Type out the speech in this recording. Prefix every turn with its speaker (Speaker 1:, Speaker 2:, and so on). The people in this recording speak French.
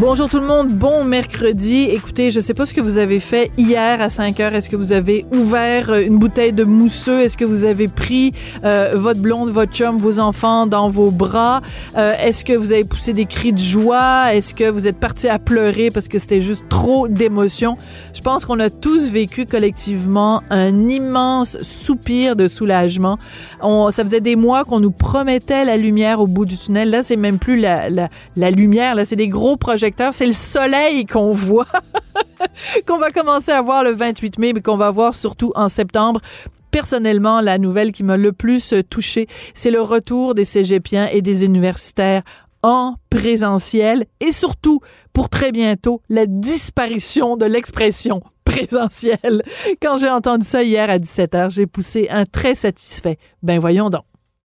Speaker 1: Bonjour tout le monde, bon mercredi. Écoutez, je sais pas ce que vous avez fait hier à 5 heures. Est-ce que vous avez ouvert euh, une bouteille de mousseux? Est-ce que vous avez pris euh, votre blonde, votre chum, vos enfants dans vos bras? Euh, Est-ce que vous avez poussé des cris de joie? Est-ce que vous êtes parti à pleurer parce que c'était juste trop d'émotions? Je pense qu'on a tous vécu collectivement un immense soupir de soulagement. On, ça faisait des mois qu'on nous promettait la lumière au bout du tunnel. Là, c'est même plus la, la, la lumière, là, c'est des gros projets c'est le soleil qu'on voit, qu'on va commencer à voir le 28 mai, mais qu'on va voir surtout en septembre personnellement, la nouvelle qui m'a le plus touchée, c'est le retour des cégepiens et des universitaires en présentiel et surtout, pour très bientôt, la disparition de l'expression présentielle. Quand j'ai entendu ça hier à 17h, j'ai poussé un très satisfait. Ben voyons donc.